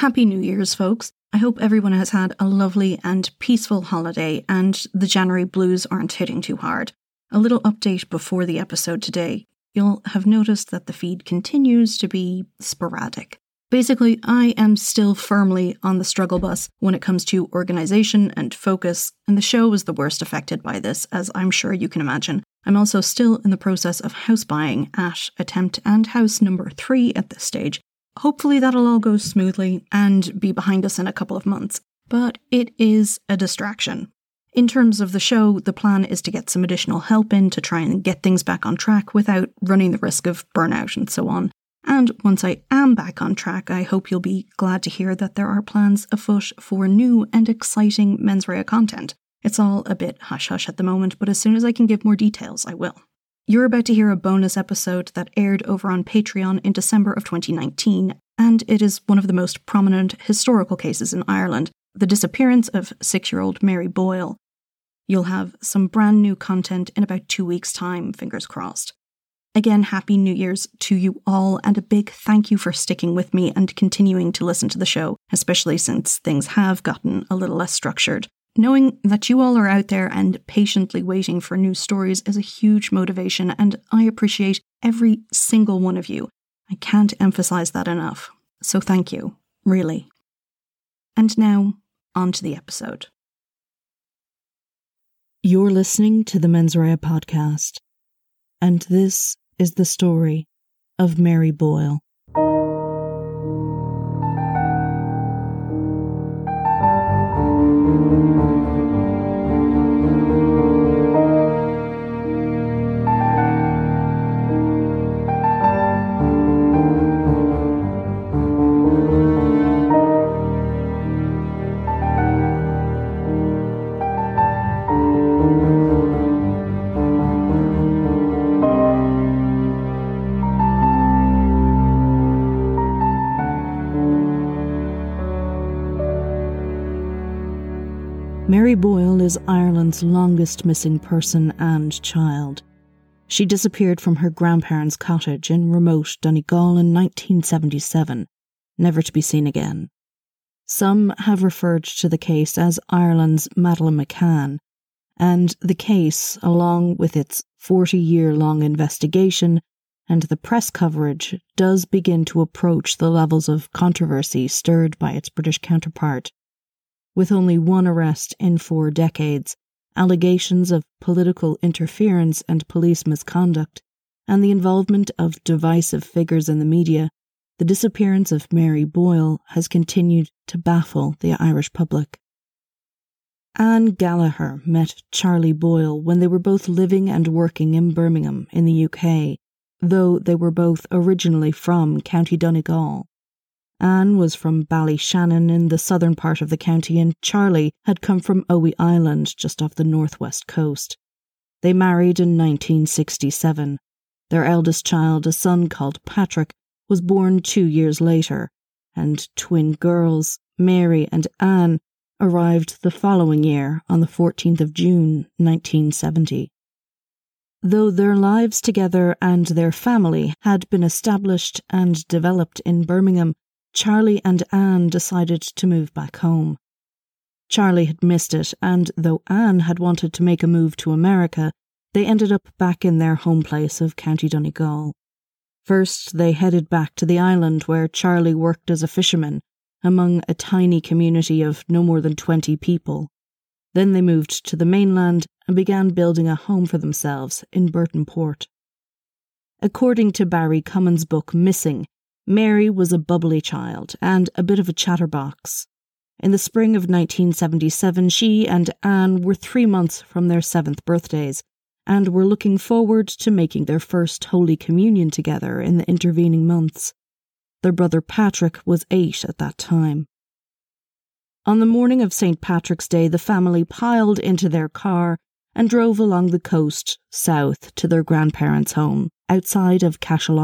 Happy New Year's, folks. I hope everyone has had a lovely and peaceful holiday and the January blues aren't hitting too hard. A little update before the episode today. You'll have noticed that the feed continues to be sporadic. Basically, I am still firmly on the struggle bus when it comes to organization and focus, and the show was the worst affected by this, as I'm sure you can imagine. I'm also still in the process of house buying at attempt and house number three at this stage. Hopefully, that'll all go smoothly and be behind us in a couple of months, but it is a distraction. In terms of the show, the plan is to get some additional help in to try and get things back on track without running the risk of burnout and so on. And once I am back on track, I hope you'll be glad to hear that there are plans afoot for new and exciting Mens Rea content. It's all a bit hush hush at the moment, but as soon as I can give more details, I will. You're about to hear a bonus episode that aired over on Patreon in December of 2019, and it is one of the most prominent historical cases in Ireland the disappearance of six year old Mary Boyle. You'll have some brand new content in about two weeks' time, fingers crossed. Again, Happy New Year's to you all, and a big thank you for sticking with me and continuing to listen to the show, especially since things have gotten a little less structured. Knowing that you all are out there and patiently waiting for new stories is a huge motivation, and I appreciate every single one of you. I can't emphasize that enough. So thank you, really. And now, on to the episode. You're listening to the Mens Rea podcast, and this is the story of Mary Boyle. Longest missing person and child. She disappeared from her grandparents' cottage in remote Donegal in 1977, never to be seen again. Some have referred to the case as Ireland's Madeleine McCann, and the case, along with its 40 year long investigation and the press coverage, does begin to approach the levels of controversy stirred by its British counterpart with only one arrest in four decades, allegations of political interference and police misconduct, and the involvement of divisive figures in the media, the disappearance of Mary Boyle has continued to baffle the Irish public. Anne Gallagher met Charlie Boyle when they were both living and working in Birmingham in the UK, though they were both originally from County Donegal. Anne was from Ballyshannon in the southern part of the county, and Charlie had come from Owey Island just off the northwest coast. They married in 1967. Their eldest child, a son called Patrick, was born two years later, and twin girls, Mary and Anne, arrived the following year on the 14th of June 1970. Though their lives together and their family had been established and developed in Birmingham, Charlie and Anne decided to move back home. Charlie had missed it, and though Anne had wanted to make a move to America, they ended up back in their home place of County Donegal. First, they headed back to the island where Charlie worked as a fisherman among a tiny community of no more than 20 people. Then they moved to the mainland and began building a home for themselves in Burtonport. According to Barry Cummins' book Missing, Mary was a bubbly child and a bit of a chatterbox. In the spring of 1977, she and Anne were three months from their seventh birthdays and were looking forward to making their first Holy Communion together in the intervening months. Their brother Patrick was eight at that time. On the morning of St. Patrick's Day, the family piled into their car and drove along the coast south to their grandparents' home outside of Cashel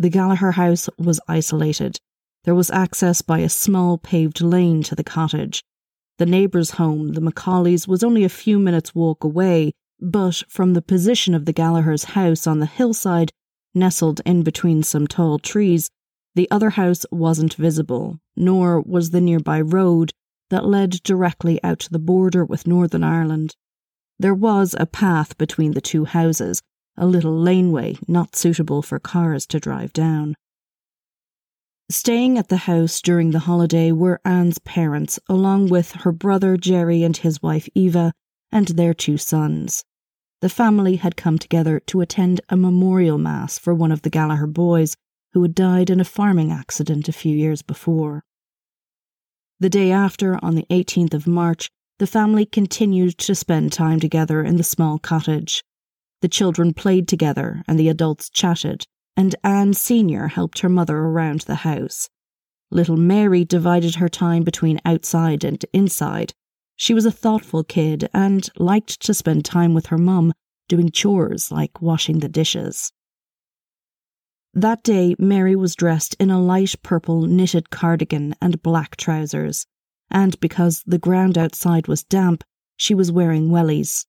the Gallagher house was isolated. There was access by a small paved lane to the cottage. The neighbour's home, the Macaulays, was only a few minutes' walk away, but from the position of the Gallagher's house on the hillside, nestled in between some tall trees, The other house wasn't visible, nor was the nearby road that led directly out to the border with Northern Ireland. There was a path between the two houses, a little laneway not suitable for cars to drive down. Staying at the house during the holiday were Anne's parents, along with her brother Jerry and his wife Eva, and their two sons. The family had come together to attend a memorial mass for one of the Gallagher boys who had died in a farming accident a few years before. The day after, on the 18th of March, the family continued to spend time together in the small cottage. The children played together and the adults chatted, and Anne Sr. helped her mother around the house. Little Mary divided her time between outside and inside. She was a thoughtful kid and liked to spend time with her mum doing chores like washing the dishes. That day, Mary was dressed in a light purple knitted cardigan and black trousers, and because the ground outside was damp, she was wearing wellies.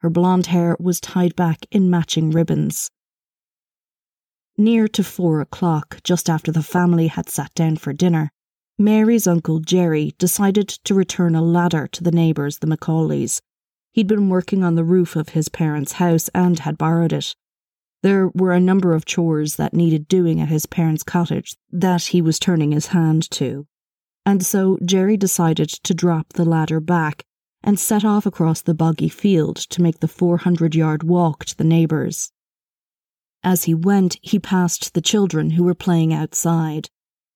Her blonde hair was tied back in matching ribbons. Near to four o'clock, just after the family had sat down for dinner, Mary's uncle Jerry decided to return a ladder to the neighbours, the Macaulays. He'd been working on the roof of his parents' house and had borrowed it. There were a number of chores that needed doing at his parents' cottage that he was turning his hand to. And so Jerry decided to drop the ladder back and set off across the boggy field to make the 400 yard walk to the neighbours. As he went, he passed the children who were playing outside.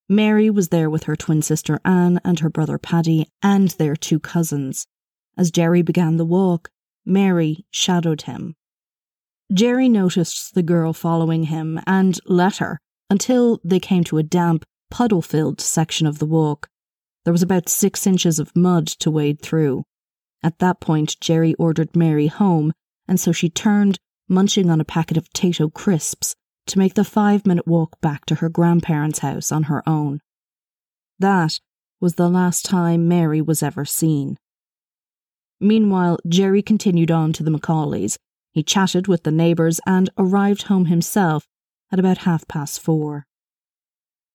Mary was there with her twin sister Anne and her brother Paddy and their two cousins. As Jerry began the walk, Mary shadowed him. Jerry noticed the girl following him and let her until they came to a damp, puddle filled section of the walk. There was about six inches of mud to wade through. At that point, Jerry ordered Mary home, and so she turned, munching on a packet of Tayto crisps, to make the five minute walk back to her grandparents' house on her own. That was the last time Mary was ever seen. Meanwhile, Jerry continued on to the Macaulays, he chatted with the neighbours and arrived home himself at about half past four.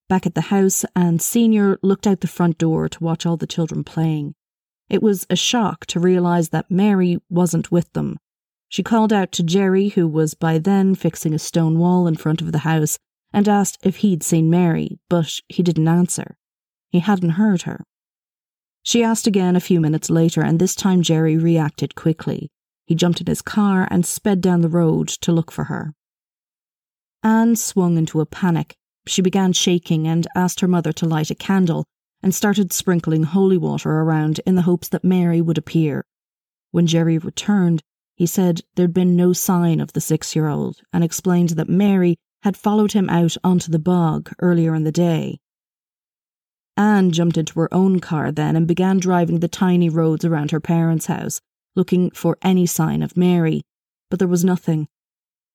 Back at the house, Anne Sr. looked out the front door to watch all the children playing. It was a shock to realise that Mary wasn't with them. She called out to Jerry, who was by then fixing a stone wall in front of the house, and asked if he'd seen Mary, but he didn't answer. He hadn't heard her. She asked again a few minutes later, and this time Jerry reacted quickly. He jumped in his car and sped down the road to look for her. Anne swung into a panic. She began shaking and asked her mother to light a candle and started sprinkling holy water around in the hopes that Mary would appear. When Jerry returned, he said there'd been no sign of the six year old and explained that Mary had followed him out onto the bog earlier in the day. Anne jumped into her own car then and began driving the tiny roads around her parents' house, looking for any sign of Mary, but there was nothing.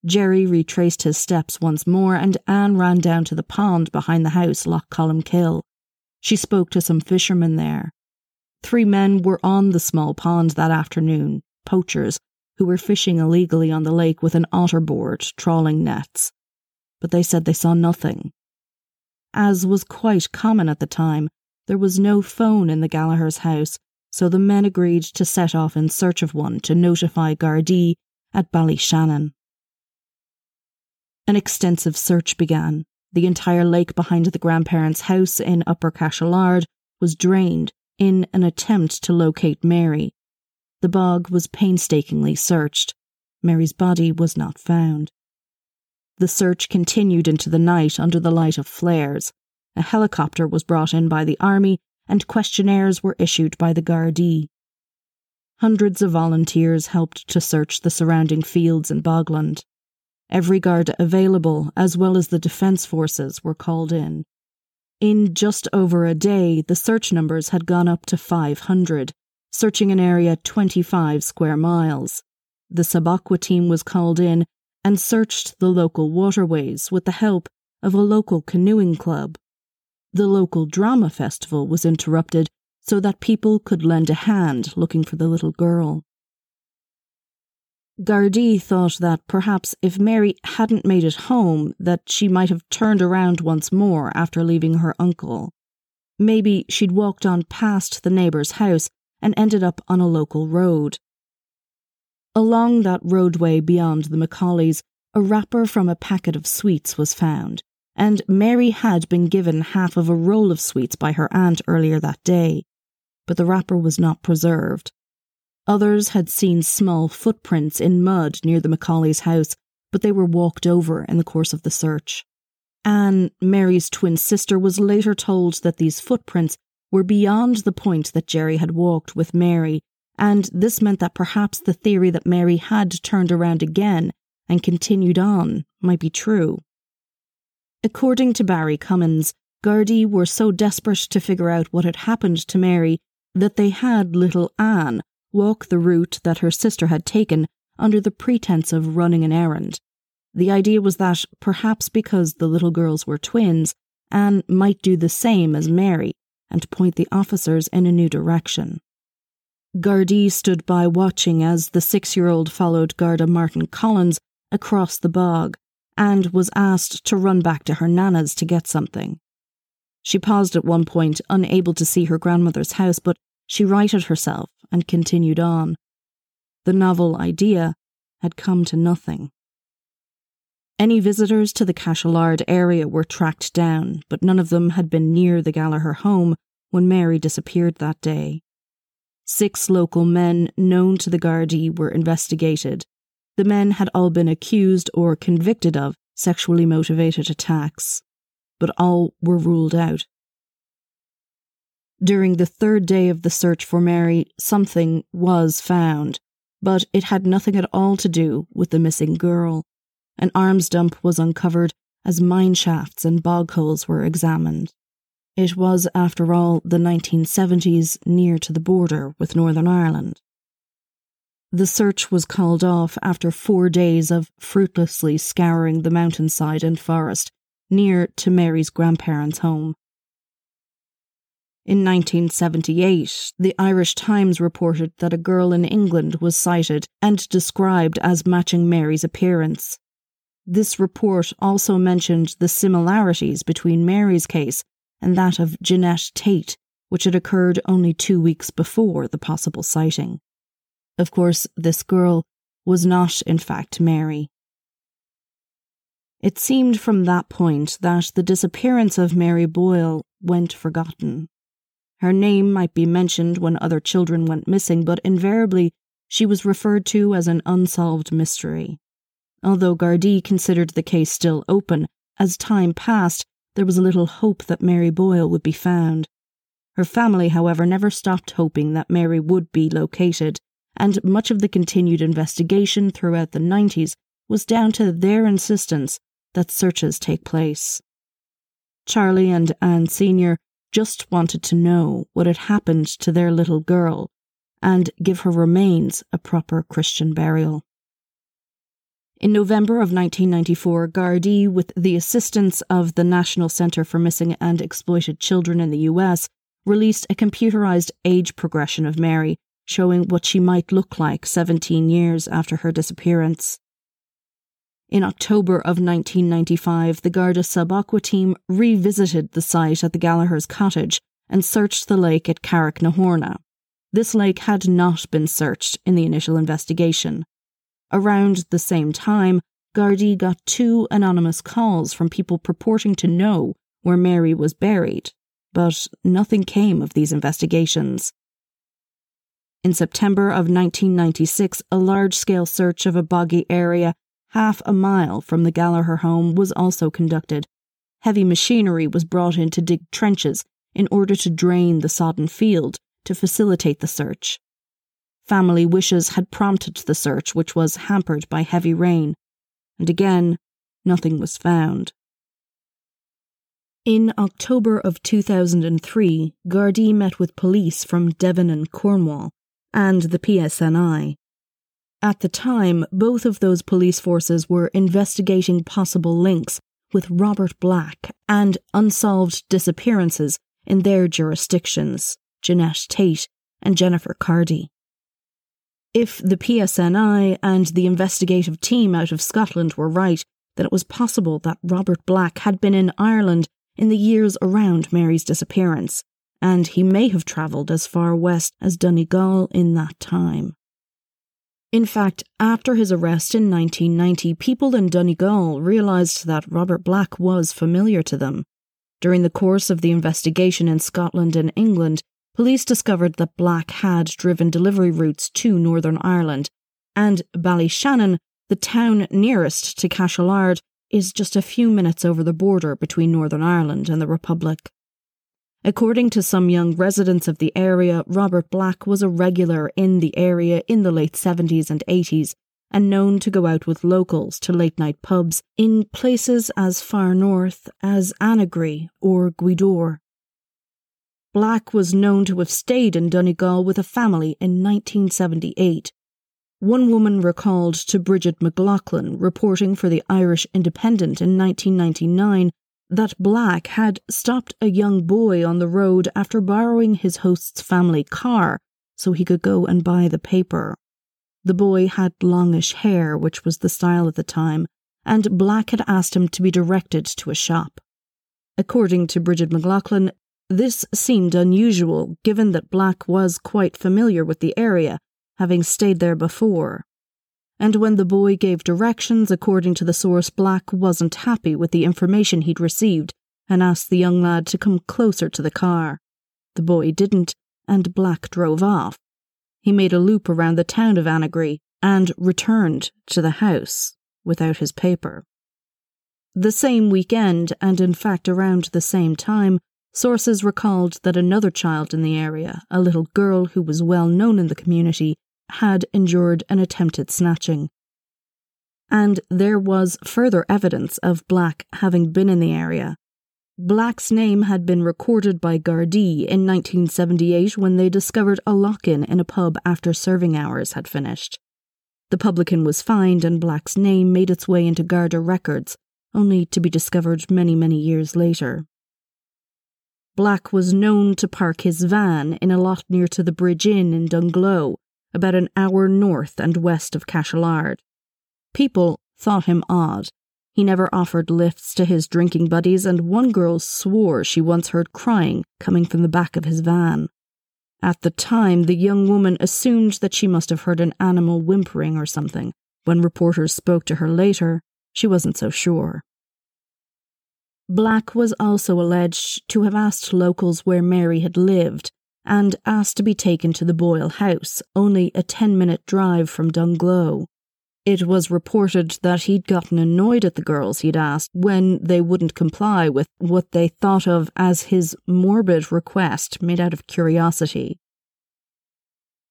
Jerry retraced his steps once more, and Anne ran down to the pond behind the house, Loch Columkill. She spoke to some fishermen there. Three men were on the small pond that afternoon, poachers, who were fishing illegally on the lake with an otter board, trawling nets. But they said they saw nothing. As was quite common at the time, there was no phone in the Gallagher's house, so the men agreed to set off in search of one to notify Gardaí at Ballyshannon. An extensive search began. The entire lake behind the grandparents' house in Upper Cashelard was drained in an attempt to locate Mary. The bog was painstakingly searched. Mary's body was not found. The search continued into the night under the light of flares. A helicopter was brought in by the army and questionnaires were issued by the Gardaí. Hundreds of volunteers helped to search the surrounding fields and Bogland. Every guard available, as well as the defence forces, were called in. In just over a day, the search numbers had gone up to 500, searching an area 25 square miles. The Sub Aqua team was called in and searched the local waterways with the help of a local canoeing club the local drama festival was interrupted so that people could lend a hand looking for the little girl. Gardaí thought that perhaps if Mary hadn't made it home, that she might have turned around once more after leaving her uncle. Maybe she'd walked on past the neighbour's house and ended up on a local road. Along that roadway beyond the Macaulays, a wrapper from a packet of sweets was found, and Mary had been given half of a roll of sweets by her aunt earlier that day, but the wrapper was not preserved. Others had seen small footprints in mud near the Macaulay's house, but they were walked over in the course of the search. Anne, Mary's twin sister, was later told that these footprints were beyond the point that Jerry had walked with Mary, and this meant that perhaps the theory that Mary had turned around again and continued on might be true. According to Barry Cummins, Gardaí were so desperate to figure out what had happened to Mary that they had little Anne walk the route that her sister had taken under the pretense of running an errand. The idea was that, perhaps because the little girls were twins, Anne might do the same as Mary and point the officers in a new direction. Gardaí stood by watching as the six year old followed Garda Martin Collins across the bog and was asked to run back to her nana's to get something. She paused at one point, unable to see her grandmother's house, but she righted herself and continued on. The novel idea had come to nothing. Any visitors to the Cashelard area were tracked down, but none of them had been near the Gallagher home when Mary disappeared that day. Six local men known to the Gardaí were investigated. The men had all been accused or convicted of sexually motivated attacks, but all were ruled out. During the third day of the search for Mary, something was found, but it had nothing at all to do with the missing girl. An arms dump was uncovered as mine shafts and bog holes were examined. It was, after all, the 1970s near to the border with Northern Ireland. The search was called off after four days of fruitlessly scouring the mountainside and forest near to Mary's grandparents' home. In 1978, the Irish Times reported that a girl in England was sighted and described as matching Mary's appearance. This report also mentioned the similarities between Mary's case and that of Genette Tate, which had occurred only two weeks before the possible sighting. Of course, this girl was not, in fact, Mary. It seemed from that point that the disappearance of Mary Boyle went forgotten. Her name might be mentioned when other children went missing, but invariably she was referred to as an unsolved mystery. Although Gardaí considered the case still open, as time passed, there was little hope that Mary Boyle would be found. Her family, however, never stopped hoping that Mary would be located, and much of the continued investigation throughout the 90s was down to their insistence that searches take place. Charlie and Anne Sr just wanted to know what had happened to their little girl and give her remains a proper Christian burial. In November of 1994, Gardaí, with the assistance of the National Center for Missing and Exploited Children in the US, released a computerized age progression of Mary, showing what she might look like 17 years after her disappearance. In October of 1995, the Garda Sub Aqua team revisited the site at the Gallagher's cottage and searched the lake at Carricknahorna. This lake had not been searched in the initial investigation. Around the same time, Gardaí got two anonymous calls from people purporting to know where Mary was buried, but nothing came of these investigations. In September of 1996, a large scale search of a boggy area half a mile from the Gallagher home was also conducted. Heavy machinery was brought in to dig trenches in order to drain the sodden field to facilitate the search. Family wishes had prompted the search, which was hampered by heavy rain, and again, nothing was found. In October of 2003, Gardaí met with police from Devon and Cornwall and the PSNI at the time, both of those police forces were investigating possible links with Robert Black and unsolved disappearances in their jurisdictions, Genette Tate and Jennifer Cardy. If the PSNI and the investigative team out of Scotland were right, then it was possible that Robert Black had been in Ireland in the years around Mary's disappearance, and he may have travelled as far west as Donegal in that time. In fact, after his arrest in 1990, people in Donegal realised that Robert Black was familiar to them. During the course of the investigation in Scotland and England, police discovered that Black had driven delivery routes to Northern Ireland, and Ballyshannon, the town nearest to Cashelard, is just a few minutes over the border between Northern Ireland and the Republic. According to some young residents of the area, Robert Black was a regular in the area in the late 70s and 80s and known to go out with locals to late night pubs in places as far north as Annagry or Gweedore. Black was known to have stayed in Donegal with a family in 1978. One woman recalled to Bridget McLaughlin, reporting for the Irish Independent in 1999, that Black had stopped a young boy on the road after borrowing his host's family car so he could go and buy the paper. The boy had longish hair, which was the style at the time, and Black had asked him to be directed to a shop. According to Bridget McLaughlin, this seemed unusual given that Black was quite familiar with the area, having stayed there before and when the boy gave directions according to the source, Black wasn't happy with the information he'd received and asked the young lad to come closer to the car. The boy didn't, and Black drove off. He made a loop around the town of Annagry and returned to the house without his paper. The same weekend, and in fact around the same time, sources recalled that another child in the area, a little girl who was well known in the community, had endured an attempted snatching. And there was further evidence of Black having been in the area. Black's name had been recorded by Gardaí in 1978 when they discovered a lock in in a pub after serving hours had finished. The publican was fined and Black's name made its way into Garda records, only to be discovered many, many years later. Black was known to park his van in a lot near to the Bridge Inn in Dungloe, about an hour north and west of Cashel People thought him odd. He never offered lifts to his drinking buddies, and one girl swore she once heard crying coming from the back of his van. At the time, the young woman assumed that she must have heard an animal whimpering or something. When reporters spoke to her later, she wasn't so sure. Black was also alleged to have asked locals where Mary had lived and asked to be taken to the Boyle house, only a 10 minute drive from Dungloe. It was reported that he'd gotten annoyed at the girls he'd asked when they wouldn't comply with what they thought of as his morbid request made out of curiosity.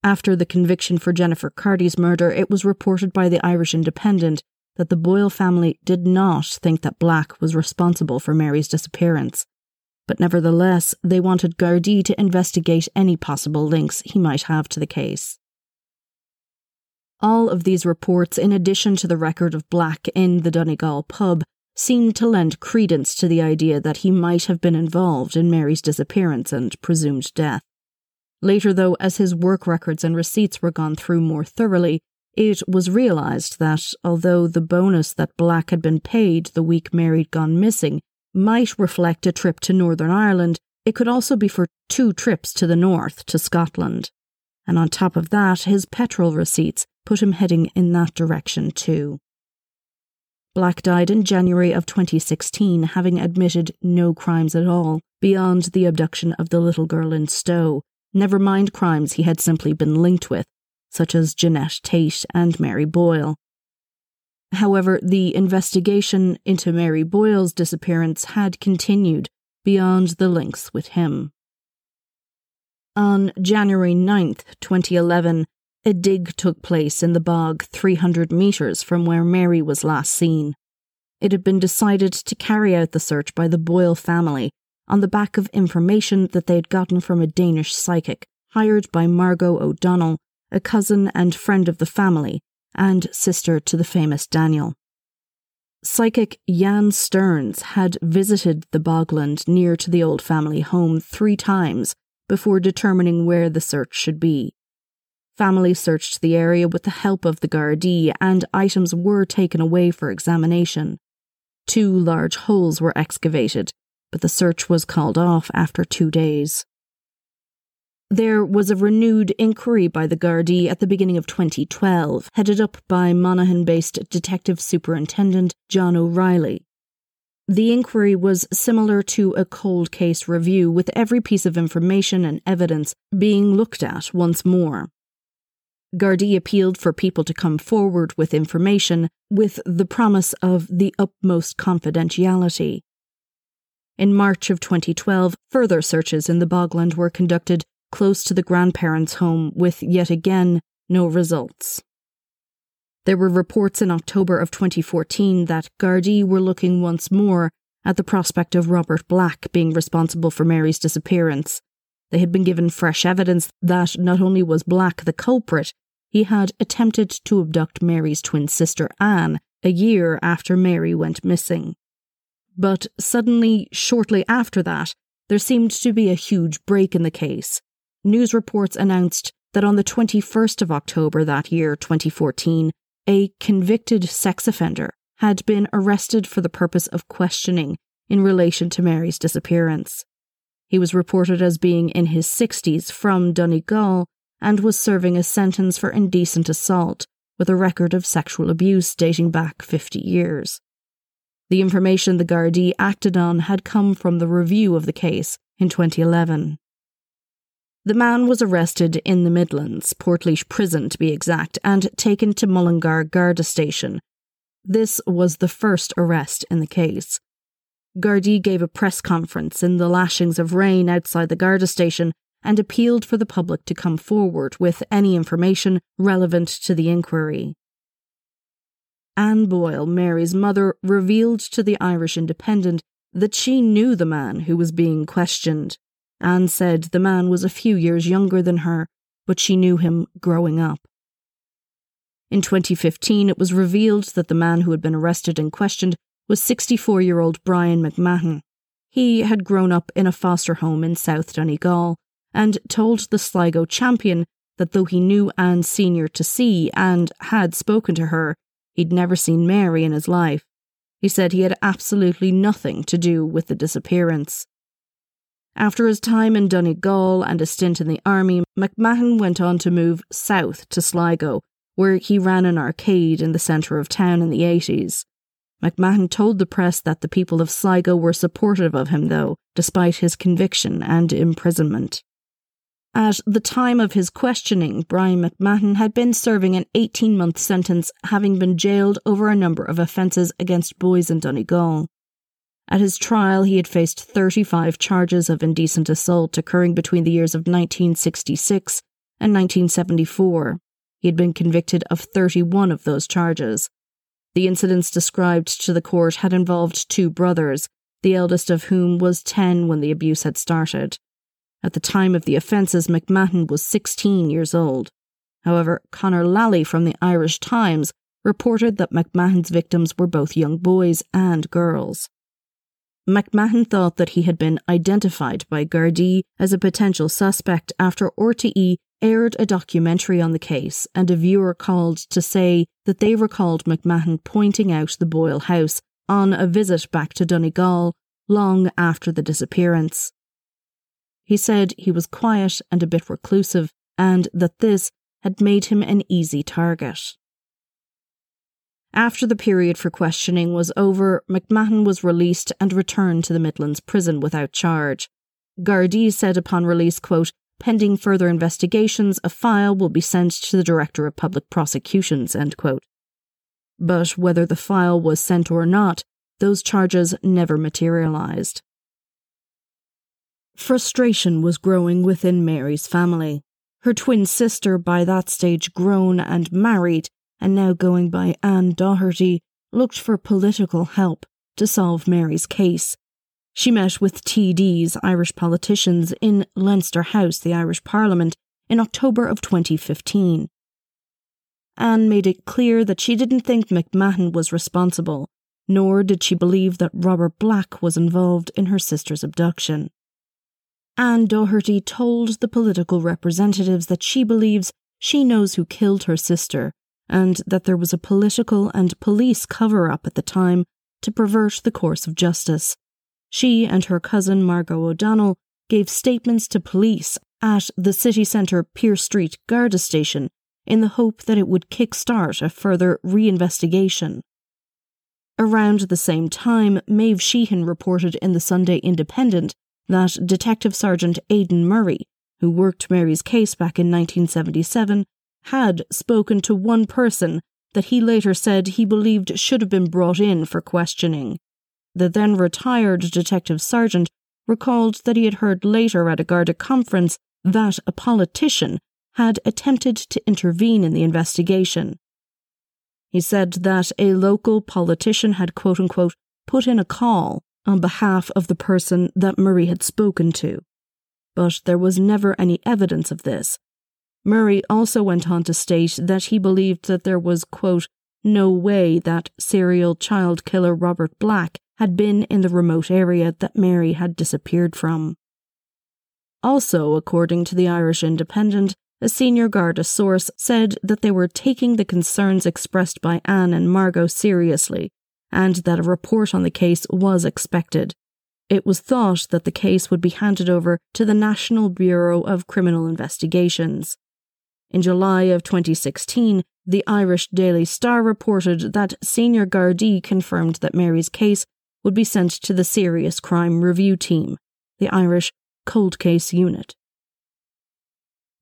After the conviction for Jennifer Cardy's murder, it was reported by the Irish Independent that the Boyle family did not think that Black was responsible for Mary's disappearance but nevertheless, they wanted Gardaí to investigate any possible links he might have to the case. All of these reports, in addition to the record of Black in the Donegal pub, seemed to lend credence to the idea that he might have been involved in Mary's disappearance and presumed death. Later, though, as his work records and receipts were gone through more thoroughly, it was realised that, although the bonus that Black had been paid the week Mary'd gone missing might reflect a trip to Northern Ireland, it could also be for two trips to the north, to Scotland. And on top of that, his petrol receipts put him heading in that direction too. Black died in January of 2016, having admitted no crimes at all, beyond the abduction of the little girl in Stow, never mind crimes he had simply been linked with, such as Genette Tate and Mary Boyle. However, the investigation into Mary Boyle's disappearance had continued beyond the links with him. On January 9th, 2011, a dig took place in the bog 300 metres from where Mary was last seen. It had been decided to carry out the search by the Boyle family on the back of information that they had gotten from a Danish psychic hired by Margo O'Donnell, a cousin and friend of the family, and sister to the famous Daniel. Psychic Jan Stearns had visited the bogland near to the old family home three times before determining where the search should be. Family searched the area with the help of the Gardaí, and items were taken away for examination. Two large holes were excavated, but the search was called off after two days. There was a renewed inquiry by the Gardaí at the beginning of 2012, headed up by Monaghan based Detective Superintendent John O'Reilly. The inquiry was similar to a cold case review, with every piece of information and evidence being looked at once more. Gardaí appealed for people to come forward with information with the promise of the utmost confidentiality. In March of 2012, further searches in the Bogland were conducted close to the grandparents' home with yet again no results. There were reports in October of 2014 that Gardaí were looking once more at the prospect of Robert Black being responsible for Mary's disappearance. They had been given fresh evidence that not only was Black the culprit, he had attempted to abduct Mary's twin sister Anne a year after Mary went missing. But suddenly, shortly after that, there seemed to be a huge break in the case. News reports announced that on the 21st of October that year, 2014, a convicted sex offender had been arrested for the purpose of questioning in relation to Mary's disappearance. He was reported as being in his 60s from Donegal and was serving a sentence for indecent assault with a record of sexual abuse dating back 50 years. The information the Gardaí acted on had come from the review of the case in 2011. The man was arrested in the Midlands, Portlaoise Prison to be exact, and taken to Mullingar Garda Station. This was the first arrest in the case. Gardaí gave a press conference in the lashings of rain outside the Garda station and appealed for the public to come forward with any information relevant to the inquiry. Anne Boyle, Mary's mother, revealed to the Irish Independent that she knew the man who was being questioned. Anne said the man was a few years younger than her, but she knew him growing up. In 2015, it was revealed that the man who had been arrested and questioned was 64 year old Brian McMahon. He had grown up in a foster home in South Donegal and told the Sligo champion that though he knew Anne Sr. to see and had spoken to her, he'd never seen Mary in his life. He said he had absolutely nothing to do with the disappearance. After his time in Donegal and a stint in the army, McMahon went on to move south to Sligo, where he ran an arcade in the centre of town in the 80s. McMahon told the press that the people of Sligo were supportive of him, though, despite his conviction and imprisonment. At the time of his questioning, Brian McMahon had been serving an 18 month sentence, having been jailed over a number of offences against boys in Donegal. At his trial, he had faced 35 charges of indecent assault occurring between the years of 1966 and 1974. He had been convicted of 31 of those charges. The incidents described to the court had involved two brothers, the eldest of whom was 10 when the abuse had started. At the time of the offences, McMahon was 16 years old. However, Conor Lally from the Irish Times reported that McMahon's victims were both young boys and girls. McMahon thought that he had been identified by Gardaí as a potential suspect after RTE aired a documentary on the case, and a viewer called to say that they recalled McMahon pointing out the Boyle house on a visit back to Donegal long after the disappearance. He said he was quiet and a bit reclusive, and that this had made him an easy target. After the period for questioning was over, McMahon was released and returned to the Midlands prison without charge. Gardaí said upon release, quote, pending further investigations, a file will be sent to the Director of Public Prosecutions, end quote. But whether the file was sent or not, those charges never materialised. Frustration was growing within Mary's family. Her twin sister, by that stage grown and married, and now going by Anne Doherty, looked for political help to solve Mary's case. She met with TDs, Irish politicians, in Leinster House, the Irish Parliament, in October of 2015. Anne made it clear that she didn't think McMahon was responsible, nor did she believe that Robert Black was involved in her sister's abduction. Anne Doherty told the political representatives that she believes she knows who killed her sister and that there was a political and police cover up at the time to pervert the course of justice. She and her cousin Margo O'Donnell gave statements to police at the city centre Pearse Street Garda station in the hope that it would kick-start a further reinvestigation. Around the same time, Maeve Sheehan reported in the Sunday Independent that Detective Sergeant Aidan Murray, who worked Mary's case back in 1977, had spoken to one person that he later said he believed should have been brought in for questioning. The then retired detective sergeant recalled that he had heard later at a Garda conference that a politician had attempted to intervene in the investigation. He said that a local politician had quote unquote put in a call on behalf of the person that Murray had spoken to. But there was never any evidence of this. Murray also went on to state that he believed that there was, quote, no way that serial child killer Robert Black had been in the remote area that Mary had disappeared from. Also, according to the Irish Independent, a senior Garda source said that they were taking the concerns expressed by Anne and Margo seriously, and that a report on the case was expected. It was thought that the case would be handed over to the National Bureau of Criminal Investigations. In July of 2016, the Irish Daily Star reported that senior Gardaí confirmed that Mary's case would be sent to the Serious Crime Review Team, the Irish Cold Case Unit.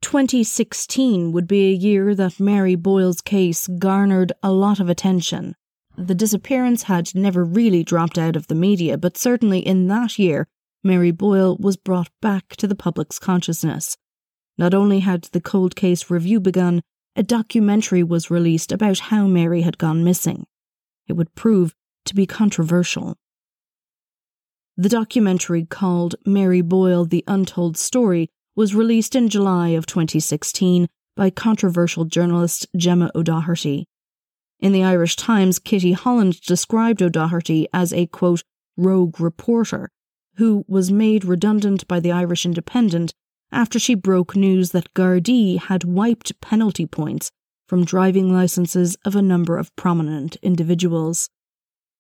2016 would be a year that Mary Boyle's case garnered a lot of attention. The disappearance had never really dropped out of the media, but certainly in that year, Mary Boyle was brought back to the public's consciousness. Not only had the cold case review begun, a documentary was released about how Mary had gone missing. It would prove to be controversial. The documentary called Mary Boyle The Untold Story was released in July of 2016 by controversial journalist Gemma O'Doherty. In the Irish Times, Kitty Holland described O'Doherty as a quote, rogue reporter who was made redundant by the Irish Independent after she broke news that Gardaí had wiped penalty points from driving licenses of a number of prominent individuals.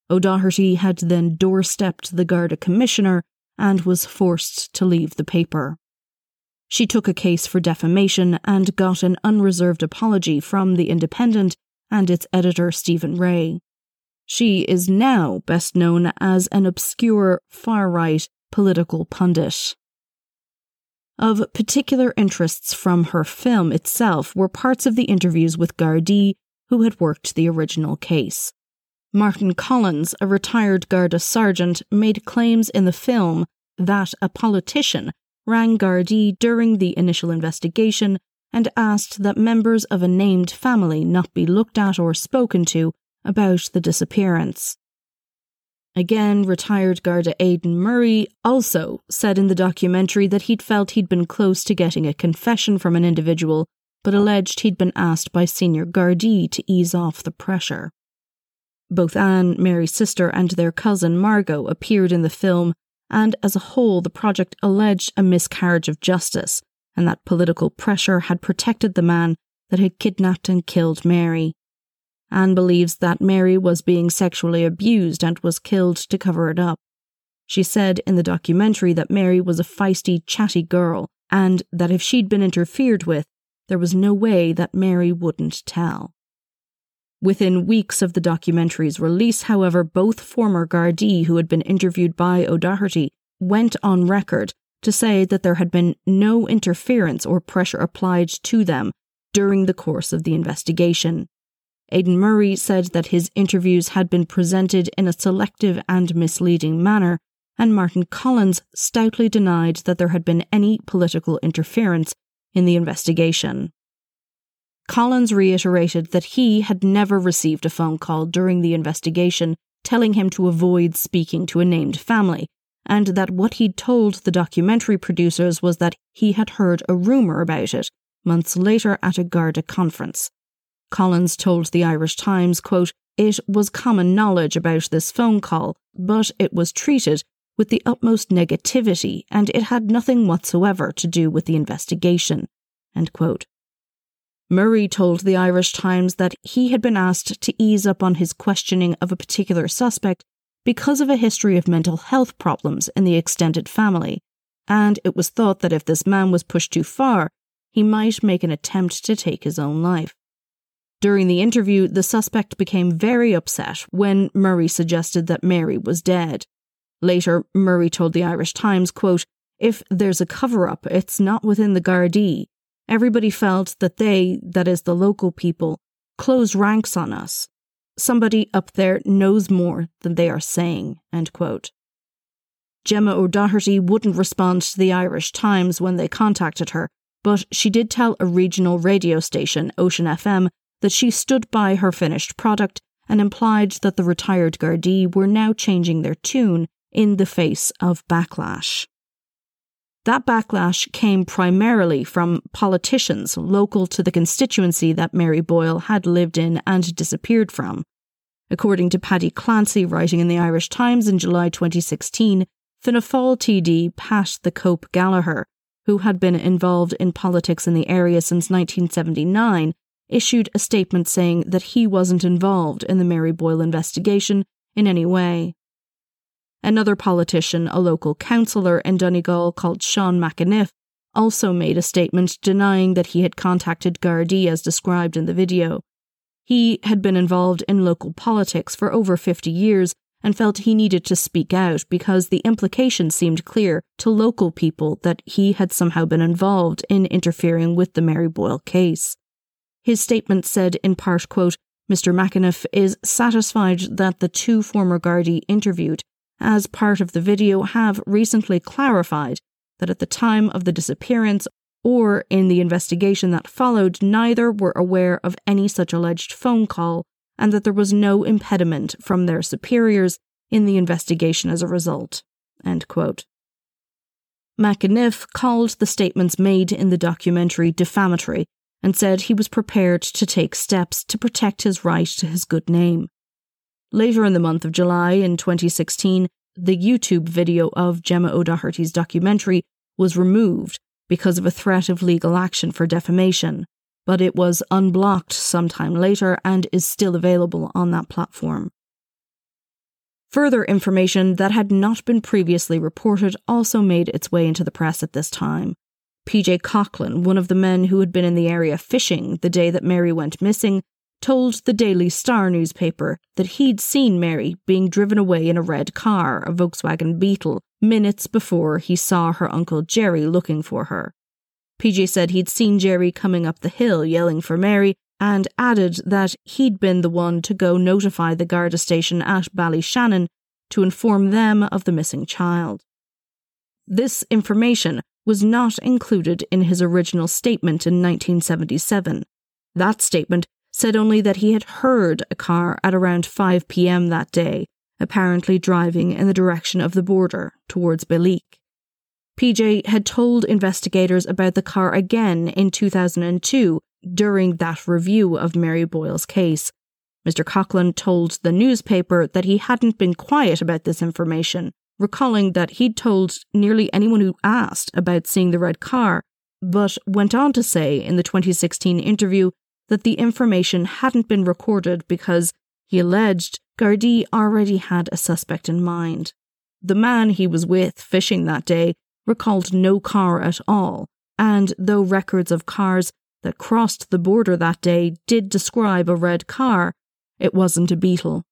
O'Doherty had then doorstepped the Garda commissioner and was forced to leave the paper. She took a case for defamation and got an unreserved apology from The Independent and its editor Stephen Rae. She is now best known as an obscure far right political pundit. Of particular interests from her film itself were parts of the interviews with Gardaí, who had worked the original case. Martin Collins, a retired Garda sergeant, made claims in the film that a politician rang Gardaí during the initial investigation and asked that members of a named family not be looked at or spoken to about the disappearance. Again, retired Garda Aidan Murray also said in the documentary that he'd felt he'd been close to getting a confession from an individual, but alleged he'd been asked by senior Gardaí to ease off the pressure. Both Anne, Mary's sister, and their cousin Margo appeared in the film, and as a whole, the project alleged a miscarriage of justice and that political pressure had protected the man that had kidnapped and killed Mary. Anne believes that Mary was being sexually abused and was killed to cover it up. She said in the documentary that Mary was a feisty, chatty girl, and that if she'd been interfered with, there was no way that Mary wouldn't tell. Within weeks of the documentary's release, however, both former Gardaí who had been interviewed by O'Doherty went on record to say that there had been no interference or pressure applied to them during the course of the investigation. Aidan Murray said that his interviews had been presented in a selective and misleading manner, and Martin Collins stoutly denied that there had been any political interference in the investigation. Collins reiterated that he had never received a phone call during the investigation telling him to avoid speaking to a named family, and that what he'd told the documentary producers was that he had heard a rumour about it months later at a Garda conference. Collins told the Irish Times, quote, It was common knowledge about this phone call, but it was treated with the utmost negativity and it had nothing whatsoever to do with the investigation. Murray told the Irish Times that he had been asked to ease up on his questioning of a particular suspect because of a history of mental health problems in the extended family, and it was thought that if this man was pushed too far, he might make an attempt to take his own life. During the interview, the suspect became very upset when Murray suggested that Mary was dead. Later, Murray told the Irish Times, quote, If there's a cover up, it's not within the Gardaí. Everybody felt that they, that is the local people, closed ranks on us. Somebody up there knows more than they are saying. End quote. Gemma O'Doherty wouldn't respond to the Irish Times when they contacted her, but she did tell a regional radio station, Ocean FM, that she stood by her finished product and implied that the retired Gardaí were now changing their tune in the face of backlash. That backlash came primarily from politicians local to the constituency that Mary Boyle had lived in and disappeared from. According to Paddy Clancy, writing in the Irish Times in July 2016, Fianna Fáil TD Pat the Cope Gallagher, who had been involved in politics in the area since 1979, issued a statement saying that he wasn't involved in the Mary Boyle investigation in any way. Another politician, a local councillor in Donegal called Sean McEniff, also made a statement denying that he had contacted Gardaí as described in the video. He had been involved in local politics for over 50 years and felt he needed to speak out because the implication seemed clear to local people that he had somehow been involved in interfering with the Mary Boyle case. His statement said in part, quote, Mr. McEniff is satisfied that the two former Gardaí interviewed as part of the video have recently clarified that at the time of the disappearance or in the investigation that followed, neither were aware of any such alleged phone call and that there was no impediment from their superiors in the investigation as a result. End quote. McEniff called the statements made in the documentary defamatory and said he was prepared to take steps to protect his right to his good name. Later in the month of July in 2016, the YouTube video of Gemma O'Doherty's documentary was removed because of a threat of legal action for defamation, but it was unblocked sometime later and is still available on that platform. Further information that had not been previously reported also made its way into the press at this time. PJ Coughlin, one of the men who had been in the area fishing the day that Mary went missing, told the Daily Star newspaper that he'd seen Mary being driven away in a red car, a Volkswagen Beetle, minutes before he saw her uncle Jerry looking for her. PJ said he'd seen Jerry coming up the hill yelling for Mary and added that he'd been the one to go notify the Garda station at Ballyshannon to inform them of the missing child. This information was not included in his original statement in 1977. That statement said only that he had heard a car at around 5 pm that day, apparently driving in the direction of the border towards Belleek. PJ had told investigators about the car again in 2002 during that review of Mary Boyle's case. Mr. Coughlin told the newspaper that he hadn't been quiet about this information, recalling that he'd told nearly anyone who asked about seeing the red car, but went on to say in the 2016 interview that the information hadn't been recorded because, he alleged, Gardaí already had a suspect in mind. The man he was with fishing that day recalled no car at all, and though records of cars that crossed the border that day did describe a red car, it wasn't a beetle.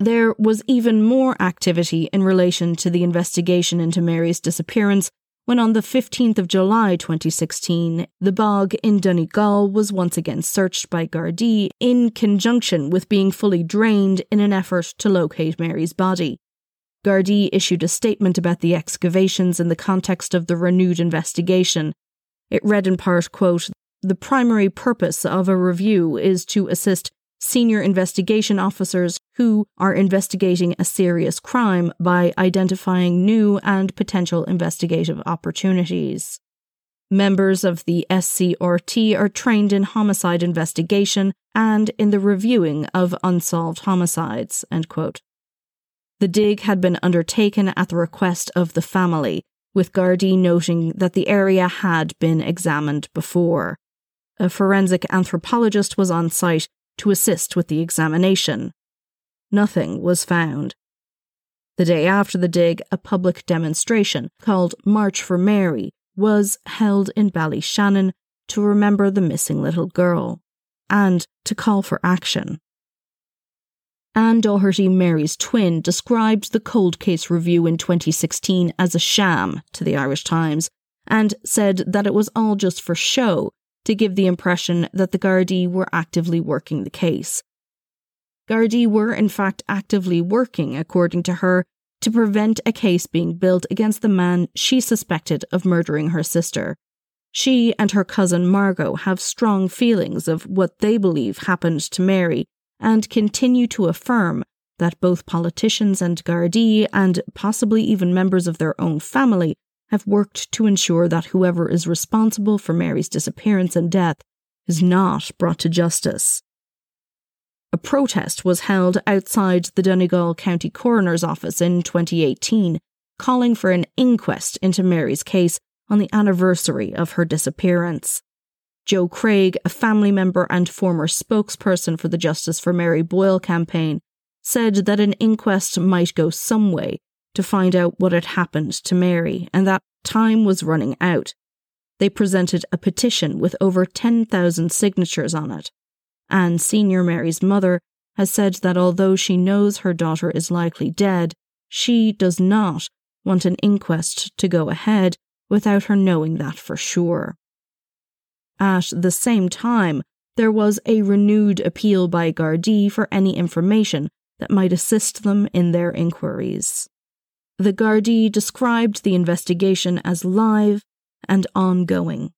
There was even more activity in relation to the investigation into Mary's disappearance when on the 15th of July 2016, the bog in Donegal was once again searched by Gardaí in conjunction with being fully drained in an effort to locate Mary's body. Gardaí issued a statement about the excavations in the context of the renewed investigation. It read in part, quote, The primary purpose of a review is to assist senior investigation officers who are investigating a serious crime by identifying new and potential investigative opportunities. Members of the SCRT are trained in homicide investigation and in the reviewing of unsolved homicides. The dig had been undertaken at the request of the family, with Gardaí noting that the area had been examined before. a forensic anthropologist was on site to assist with the examination. Nothing was found. The day after the dig, a public demonstration called March for Mary was held in Ballyshannon to remember the missing little girl and to call for action. Anne Doherty, Mary's twin, described the cold case review in 2016 as a sham to the Irish Times and said that it was all just for show to give the impression that the Gardaí were actively working the case. Gardaí were in fact actively working, according to her, to prevent a case being built against the man she suspected of murdering her sister. She and her cousin Margo have strong feelings of what they believe happened to Mary and continue to affirm that both politicians and Gardaí, and possibly even members of their own family, have worked to ensure that whoever is responsible for Mary's disappearance and death is not brought to justice. A protest was held outside the Donegal County Coroner's Office in 2018, calling for an inquest into Mary's case on the anniversary of her disappearance. Joe Craig, a family member and former spokesperson for the Justice for Mary Boyle campaign, said that an inquest might go some way to find out what had happened to Mary and that time was running out. They presented a petition with over 10,000 signatures on it. Anne Senior Mary's mother has said that although she knows her daughter is likely dead, she does not want an inquest to go ahead without her knowing that for sure. At the same time, there was a renewed appeal by Gardaí for any information that might assist them in their inquiries. The Gardaí described the investigation as live and ongoing.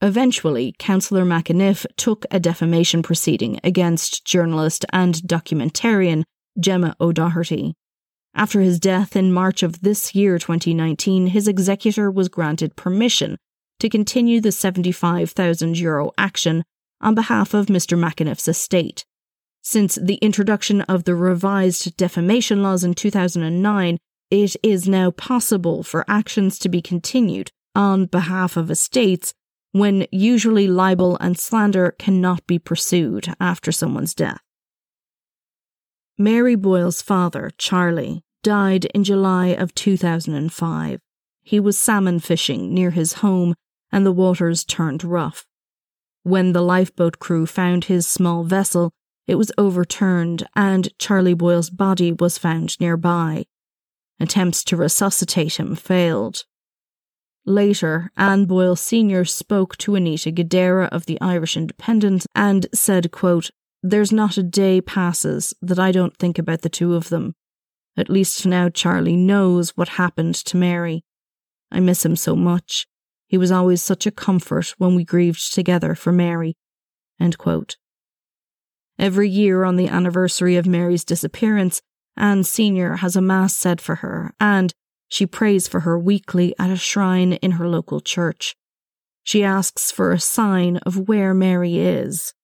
Eventually, Councillor McEniff took a defamation proceeding against journalist and documentarian Gemma O'Doherty. After his death in March of this year, 2019, his executor was granted permission to continue the €75,000 Euro action on behalf of Mr. McEniff's estate. Since the introduction of the revised defamation laws in 2009, it is now possible for actions to be continued on behalf of estates when usually libel and slander cannot be pursued after someone's death. Mary Boyle's father, Charlie, died in July of 2005. He was salmon fishing near his home and the waters turned rough. When the lifeboat crew found his small vessel, it was overturned and Charlie Boyle's body was found nearby. Attempts to resuscitate him failed. Later, Anne Boyle Sr. spoke to Anita Guidera of the Irish Independent and said, quote, There's not a day passes that I don't think about the two of them. At least now Charlie knows what happened to Mary. I miss him so much. He was always such a comfort when we grieved together for Mary. Every year on the anniversary of Mary's disappearance, Anne Sr. has a Mass said for her, and she prays for her weekly at a shrine in her local church. She asks for a sign of where Mary is.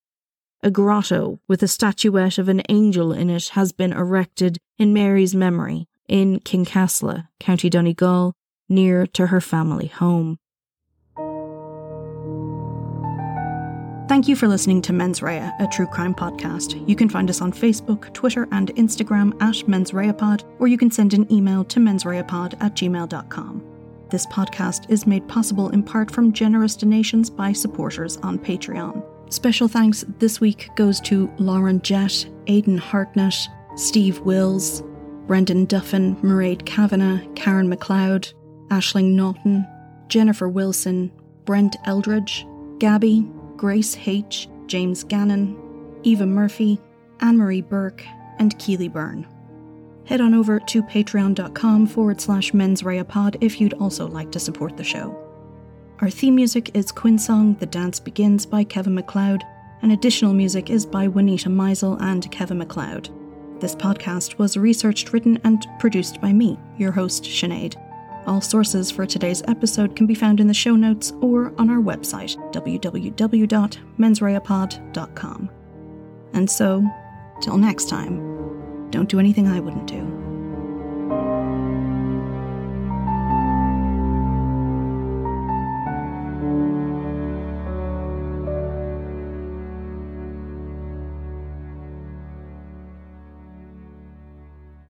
A grotto with a statuette of an angel in it has been erected in Mary's memory in Kincasslagh, County Donegal, near to her family home. Thank you for listening to Mens Rea, a true crime podcast. You can find us on Facebook, Twitter, and Instagram at Mens Pod, or you can send an email to mensreapod at gmail.com. This podcast is made possible in part from generous donations by supporters on Patreon. Special thanks this week goes to Lauren Jett, Aidan Hartnett, Steve Wills, Brendan Duffin, Mairead Kavanagh, Karen McLeod, Ashling Naughton, Jennifer Wilson, Brent Eldridge, Gabby, Grace H., James Gannon, Eva Murphy, Anne Marie Burke, and Keely Byrne. Head on over to patreon.com forward slash mensreapod if you'd also like to support the show. Our theme music is Quinn Song The Dance Begins by Kevin MacLeod, and additional music is by Juanita Meisel and Kevin MacLeod. This podcast was researched, written, and produced by me, your host, Sinead. All sources for today's episode can be found in the show notes or on our website, www.mensreapod.com. And so, till next time, don't do anything I wouldn't do.